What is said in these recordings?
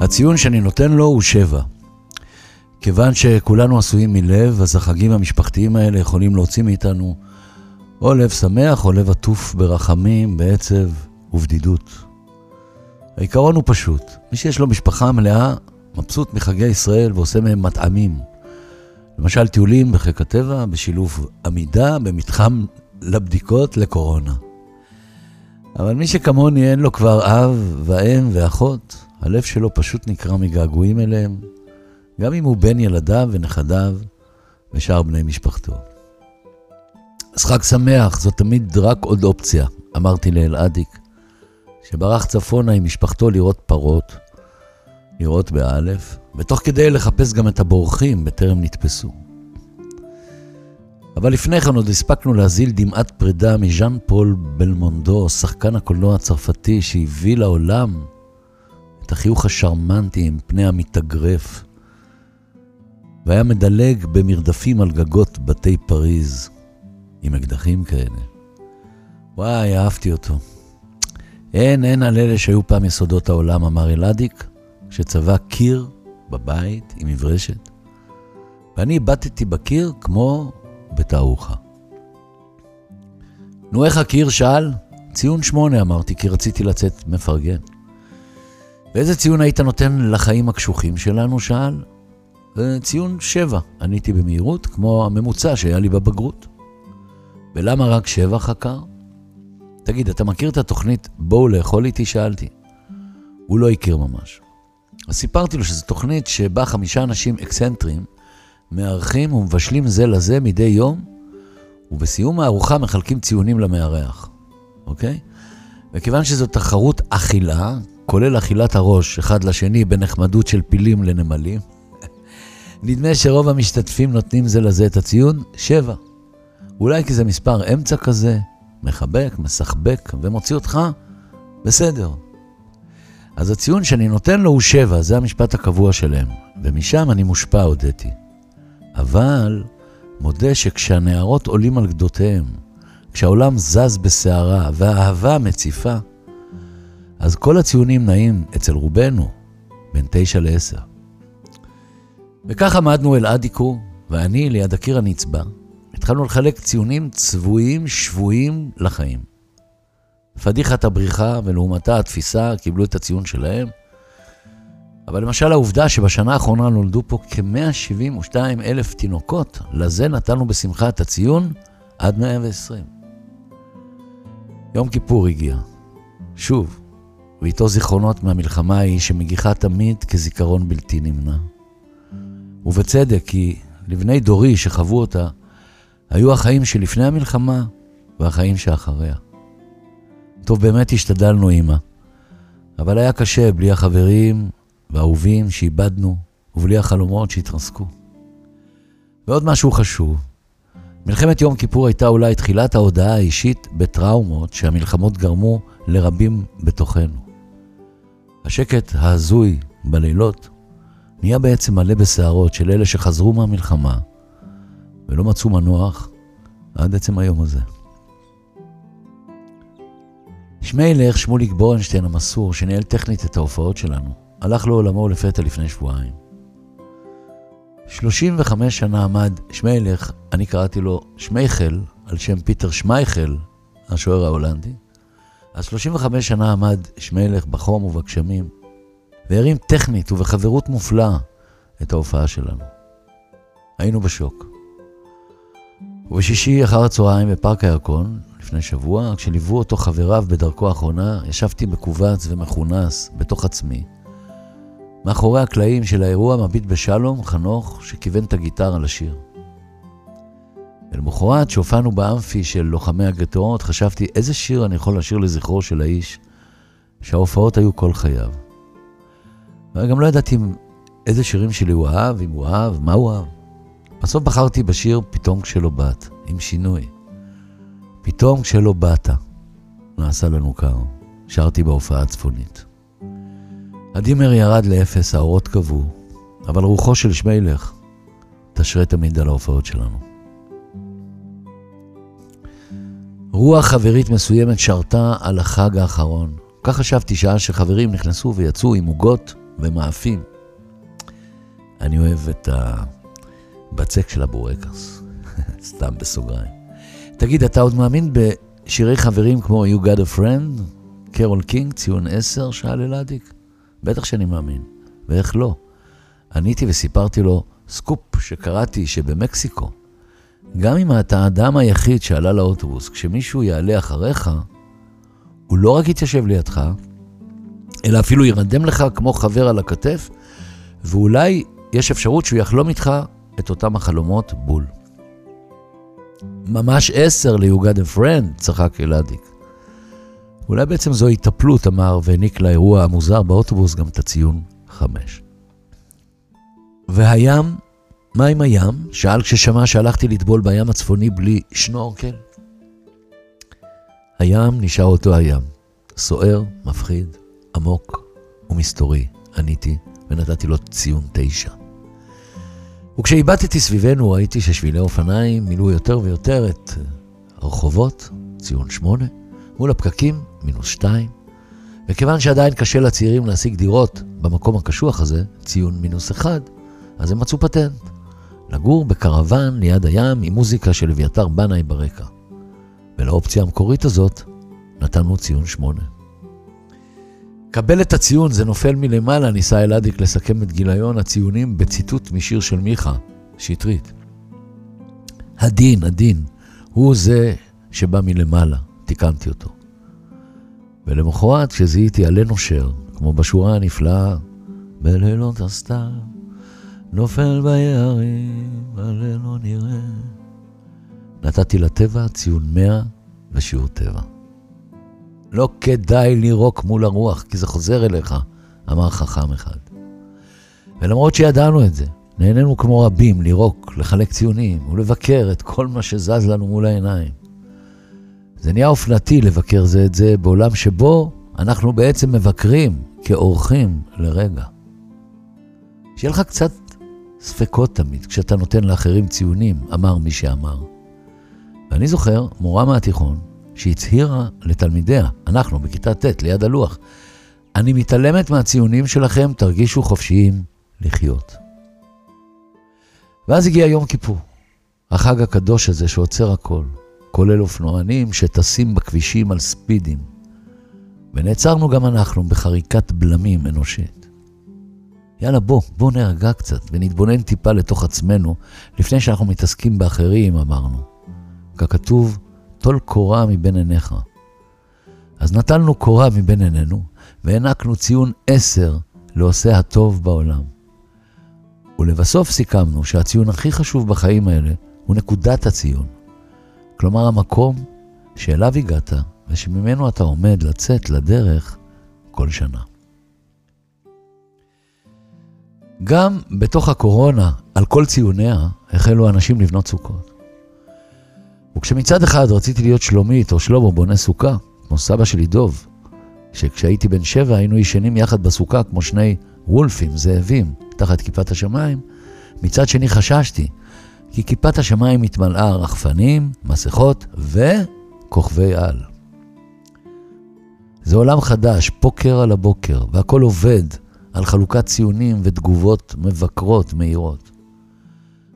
הציון שאני נותן לו הוא שבע. כיוון שכולנו עשויים מלב, אז החגים המשפחתיים האלה יכולים להוציא מאיתנו או לב שמח או לב עטוף ברחמים, בעצב ובדידות. העיקרון הוא פשוט, מי שיש לו משפחה מלאה, מבסוט מחגי ישראל ועושה מהם מטעמים. למשל טיולים בחיק הטבע, בשילוב עמידה במתחם לבדיקות לקורונה. אבל מי שכמוני אין לו כבר אב ואם ואחות, הלב שלו פשוט נקרע מגעגועים אליהם, גם אם הוא בן ילדיו ונכדיו ושאר בני משפחתו. אז חג שמח, זאת תמיד רק עוד אופציה, אמרתי לאלעדיק, שברח צפונה עם משפחתו לראות פרות, לראות באלף, ותוך כדי לחפש גם את הבורחים בטרם נתפסו. אבל לפני כן עוד הספקנו להזיל דמעת פרידה מז'אן פול בלמונדו, שחקן הקולנוע הצרפתי שהביא לעולם את החיוך השרמנטי עם פני המתאגרף, והיה מדלג במרדפים על גגות בתי פריז, עם אקדחים כאלה. וואי, אהבתי אותו. אין, אין על אלה שהיו פעם יסודות העולם, אמר אלאדיק, כשצבע קיר בבית עם מברשת. ואני הבטתי בקיר כמו בתערוכה. נו, איך הקיר? שאל. ציון שמונה, אמרתי, כי רציתי לצאת מפרגן. ואיזה ציון היית נותן לחיים הקשוחים שלנו? שאל. ציון שבע, עניתי במהירות, כמו הממוצע שהיה לי בבגרות. ולמה רק שבע חקר? תגיד, אתה מכיר את התוכנית בואו לאכול איתי? שאלתי. הוא לא הכיר ממש. אז סיפרתי לו שזו תוכנית שבה חמישה אנשים אקסנטרים מארחים ומבשלים זה לזה מדי יום, ובסיום הארוחה מחלקים ציונים למארח, אוקיי? וכיוון שזו תחרות אכילה, כולל אכילת הראש אחד לשני בנחמדות של פילים לנמלים, נדמה שרוב המשתתפים נותנים זה לזה את הציון שבע. אולי כי זה מספר אמצע כזה, מחבק, מסחבק ומוציא אותך בסדר. אז הציון שאני נותן לו הוא שבע, זה המשפט הקבוע שלהם, ומשם אני מושפע, הודיתי. אבל מודה שכשהנערות עולים על גדותיהם, כשהעולם זז בסערה והאהבה מציפה, אז כל הציונים נעים אצל רובנו בין תשע לעשר. וכך עמדנו אל אדיקו, ואני ליד הקיר הנצבע, התחלנו לחלק ציונים צבועים, שבויים לחיים. פדיחת הבריחה ולעומתה התפיסה קיבלו את הציון שלהם. אבל למשל העובדה שבשנה האחרונה נולדו פה כ-172 אלף תינוקות, לזה נתנו בשמחה את הציון עד 120. יום כיפור הגיע. שוב, ואיתו זיכרונות מהמלחמה ההיא שמגיחה תמיד כזיכרון בלתי נמנע. ובצדק, כי לבני דורי שחוו אותה, היו החיים שלפני המלחמה והחיים שאחריה. טוב, באמת השתדלנו, אמא, אבל היה קשה בלי החברים והאהובים שאיבדנו, ובלי החלומות שהתרסקו. ועוד משהו חשוב, מלחמת יום כיפור הייתה אולי תחילת ההודעה האישית בטראומות שהמלחמות גרמו לרבים בתוכנו. השקט ההזוי בלילות נהיה בעצם מלא בסערות של אלה שחזרו מהמלחמה ולא מצאו מנוח עד עצם היום הזה. שמיילך, שמוליק בורנשטיין המסור, שניהל טכנית את ההופעות שלנו, הלך לעולמו לפתע לפני שבועיים. 35 שנה עמד שמיילך, אני קראתי לו שמייכל, על שם פיטר שמייכל, השוער ההולנדי. אז 35 שנה עמד שמיילך בחום ובגשמים, והרים טכנית ובחברות מופלאה את ההופעה שלנו. היינו בשוק. ובשישי אחר הצהריים בפארק הירקון, לפני שבוע, כשליוו אותו חבריו בדרכו האחרונה, ישבתי מכווץ ומכונס בתוך עצמי. מאחורי הקלעים של האירוע מביט בשלום, חנוך, שכיוון את הגיטרה לשיר. ולמחרת, שהופענו באמפי של לוחמי הגטאות, חשבתי איזה שיר אני יכול לשיר לזכרו של האיש, שההופעות היו כל חייו. וגם לא ידעתי איזה שירים שלי הוא אהב, אם הוא אהב, מה הוא אהב. בסוף בחרתי בשיר "פתאום כשלא באת", עם שינוי. פתאום כשלא באת, נעשה לנו קר. שרתי בהופעה הצפונית. הדימר ירד לאפס, האורות קבעו, אבל רוחו של שמיילך תשרה תמיד על ההופעות שלנו. רוח חברית מסוימת שרתה על החג האחרון. כך חשבתי שעה שחברים נכנסו ויצאו עם עוגות ומאפים. אני אוהב את הבצק של הבורקס, סתם בסוגריים. תגיד, אתה עוד מאמין בשירי חברים כמו You Got a Friend? קרול קינג, ציון 10, שאל אלאדיק? בטח שאני מאמין, ואיך לא? עניתי וסיפרתי לו סקופ שקראתי שבמקסיקו, גם אם אתה האדם היחיד שעלה לאוטובוס, כשמישהו יעלה אחריך, הוא לא רק יתיישב לידך, אלא אפילו ירדם לך כמו חבר על הכתף, ואולי יש אפשרות שהוא יחלום איתך את אותם החלומות בול. ממש עשר ל You Got a Friend, צחק אלאדיק. אולי בעצם זו התאפלות, אמר, והעניק לאירוע המוזר באוטובוס גם את הציון חמש. והים, מה עם הים? שאל כששמע שהלכתי לטבול בים הצפוני בלי שנורקל. הים נשאר אותו הים, סוער, מפחיד, עמוק ומסתורי, עניתי, ונתתי לו ציון תשע. וכשהבטתי סביבנו ראיתי ששבילי אופניים מילאו יותר ויותר את הרחובות, ציון שמונה, מול הפקקים, מינוס שתיים, וכיוון שעדיין קשה לצעירים להשיג דירות במקום הקשוח הזה, ציון מינוס אחד, אז הם מצאו פטנט. לגור בקרוון ליד הים עם מוזיקה של אביתר בנאי ברקע. ולאופציה המקורית הזאת נתנו ציון שמונה. קבל את הציון, זה נופל מלמעלה, ניסה אלאדיק לסכם את גיליון הציונים בציטוט משיר של מיכה, שטרית. הדין, הדין, הוא זה שבא מלמעלה, תיקנתי אותו. ולמחרת, כשזיהיתי עלה נושר, כמו בשורה הנפלאה, בלילות הסתיו, נופל ביערים, עלה לא נראה. נתתי לטבע ציון 100 ושיעור טבע. לא כדאי לירוק מול הרוח, כי זה חוזר אליך, אמר חכם אחד. ולמרות שידענו את זה, נהנינו כמו רבים לירוק, לחלק ציונים ולבקר את כל מה שזז לנו מול העיניים. זה נהיה אופנתי לבקר זה את זה בעולם שבו אנחנו בעצם מבקרים כאורחים לרגע. שיהיה לך קצת ספקות תמיד כשאתה נותן לאחרים ציונים, אמר מי שאמר. ואני זוכר מורה מהתיכון שהצהירה לתלמידיה, אנחנו בכיתה ט' ליד הלוח, אני מתעלמת מהציונים שלכם, תרגישו חופשיים לחיות. ואז הגיע יום כיפור, החג הקדוש הזה שעוצר הכל, כולל אופנוענים שטסים בכבישים על ספידים. ונעצרנו גם אנחנו בחריקת בלמים אנושית. יאללה, בוא, בוא נרגע קצת ונתבונן טיפה לתוך עצמנו לפני שאנחנו מתעסקים באחרים, אמרנו. ככתוב, טול קורה מבין עיניך. אז נטלנו קורה מבין עינינו, והענקנו ציון עשר לעושה הטוב בעולם. ולבסוף סיכמנו שהציון הכי חשוב בחיים האלה הוא נקודת הציון. כלומר, המקום שאליו הגעת ושממנו אתה עומד לצאת לדרך כל שנה. גם בתוך הקורונה, על כל ציוניה, החלו אנשים לבנות סוכות. וכשמצד אחד רציתי להיות שלומית או שלמה בונה סוכה, כמו סבא שלי דוב, שכשהייתי בן שבע היינו ישנים יחד בסוכה כמו שני וולפים, זאבים, תחת כיפת השמיים, מצד שני חששתי, כי כיפת השמיים התמלאה רחפנים, מסכות וכוכבי על. זה עולם חדש, פוקר על הבוקר, והכל עובד על חלוקת ציונים ותגובות מבקרות מהירות.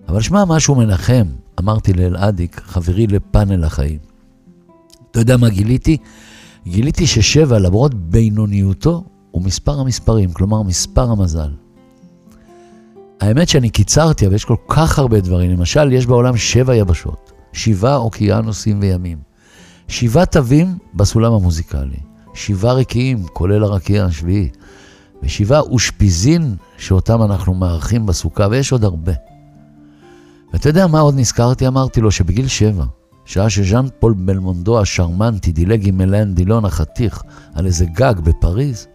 אבל שמע משהו מנחם, אמרתי לאלעדיק, חברי לפאנל החיים. אתה יודע מה גיליתי? גיליתי ששבע, למרות בינוניותו, הוא מספר המספרים, כלומר מספר המזל. האמת שאני קיצרתי, אבל יש כל כך הרבה דברים. למשל, יש בעולם שבע יבשות, שבעה אוקיינוסים וימים, שבעה תווים בסולם המוזיקלי, שבעה רקיעים, כולל הרקיע השביעי, ושבעה אושפיזין שאותם אנחנו מארחים בסוכה, ויש עוד הרבה. ואתה יודע מה עוד נזכרתי? אמרתי לו שבגיל שבע, שעה שז'אן פול בלמונדו השרמנטי דילג עם אלן דילון החתיך על איזה גג בפריז,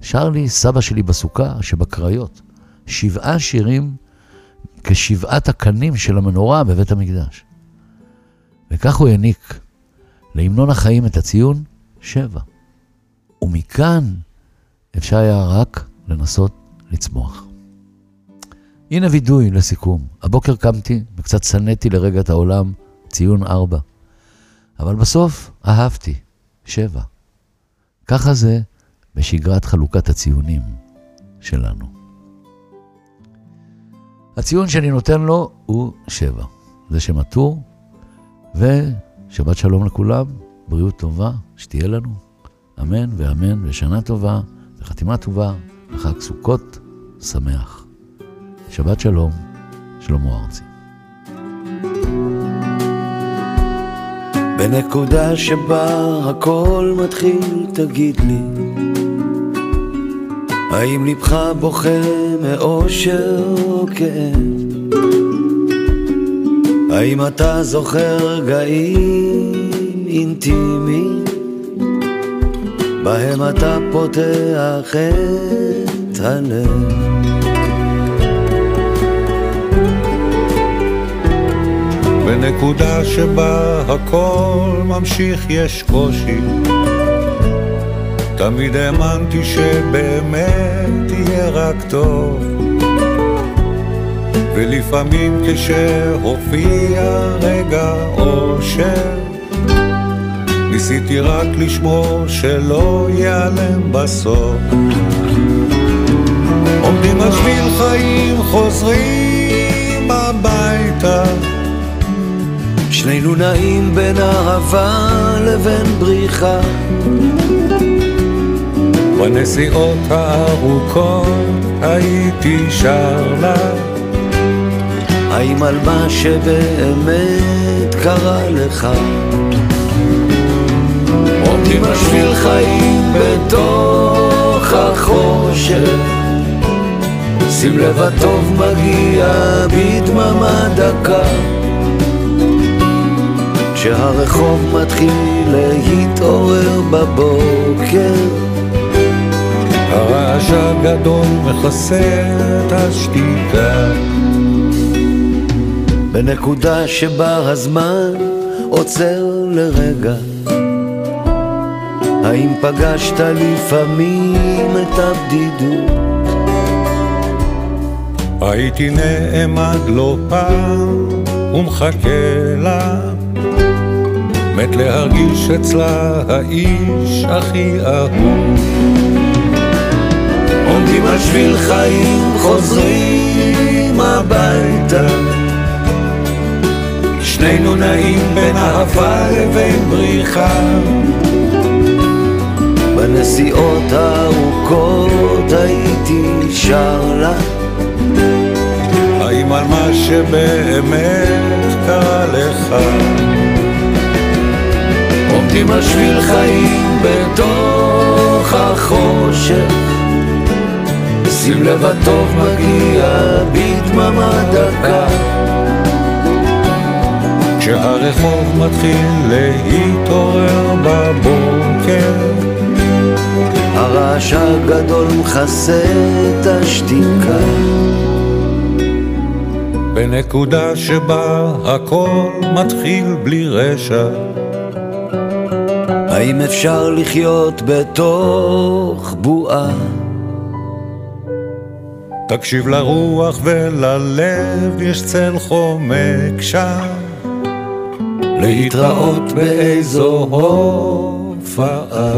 שר לי סבא שלי בסוכה שבקריות, שבעה שירים כשבעת הקנים של המנורה בבית המקדש. וכך הוא העניק להמנון החיים את הציון שבע. ומכאן אפשר היה רק לנסות לצמוח. הנה וידוי לסיכום. הבוקר קמתי וקצת שנאתי לרגע את העולם, ציון ארבע. אבל בסוף אהבתי, שבע. ככה זה בשגרת חלוקת הציונים. שלנו. הציון שאני נותן לו הוא שבע. זה שם הטור, ושבת שלום לכולם, בריאות טובה, שתהיה לנו, אמן ואמן, ושנה טובה, וחתימה טובה, וחג סוכות שמח. שבת שלום, שלמה ארצי. בנקודה שבה הכל מתחיל, תגיד לי, האם לבך בוכה מאושר או כאב? האם אתה זוכר רגעים אינטימיים, בהם אתה פותח את הלב? בנקודה שבה הכל ממשיך יש קושי תמיד האמנתי שבאמת יהיה רק טוב. ולפעמים כשהופיע רגע אושר ניסיתי רק לשמור שלא ייעלם בסוף. עומדים על חיים חוזרים הביתה. שנינו נעים בין אהבה לבין בריחה בנסיעות הארוכות הייתי שר לה. האם על מה שבאמת קרה לך? עומדים על שביל חיים בתוך החושך. שים לב הטוב מגיע בדממה דקה. כשהרחוב מתחיל להתעורר בבוקר הרעש הגדול מכסה את השתיקה. בנקודה שבה הזמן עוצר לרגע. האם פגשת לפעמים את הבדידות? הייתי נעמד לא פעם ומחכה לה. מת להרגיש אצלה האיש הכי אהוב עומדים על שביל חיים חוזרים הביתה. שנינו נעים בין אהבה לבין בריחה. בנסיעות הארוכות הייתי שר לה. האם על מה שבאמת קרה לך? עומדים על שביל חיים בתוך החושך שים לב הטוב מגיע בדממה דקה כשהרחוב מתחיל להתעורר בבוקר הרעש הגדול מכסה את השתיקה בנקודה שבה הכל מתחיל בלי רשע האם אפשר לחיות בתוך בועה? תקשיב לרוח וללב, יש צל חומק שם. להתראות באיזו הופעה.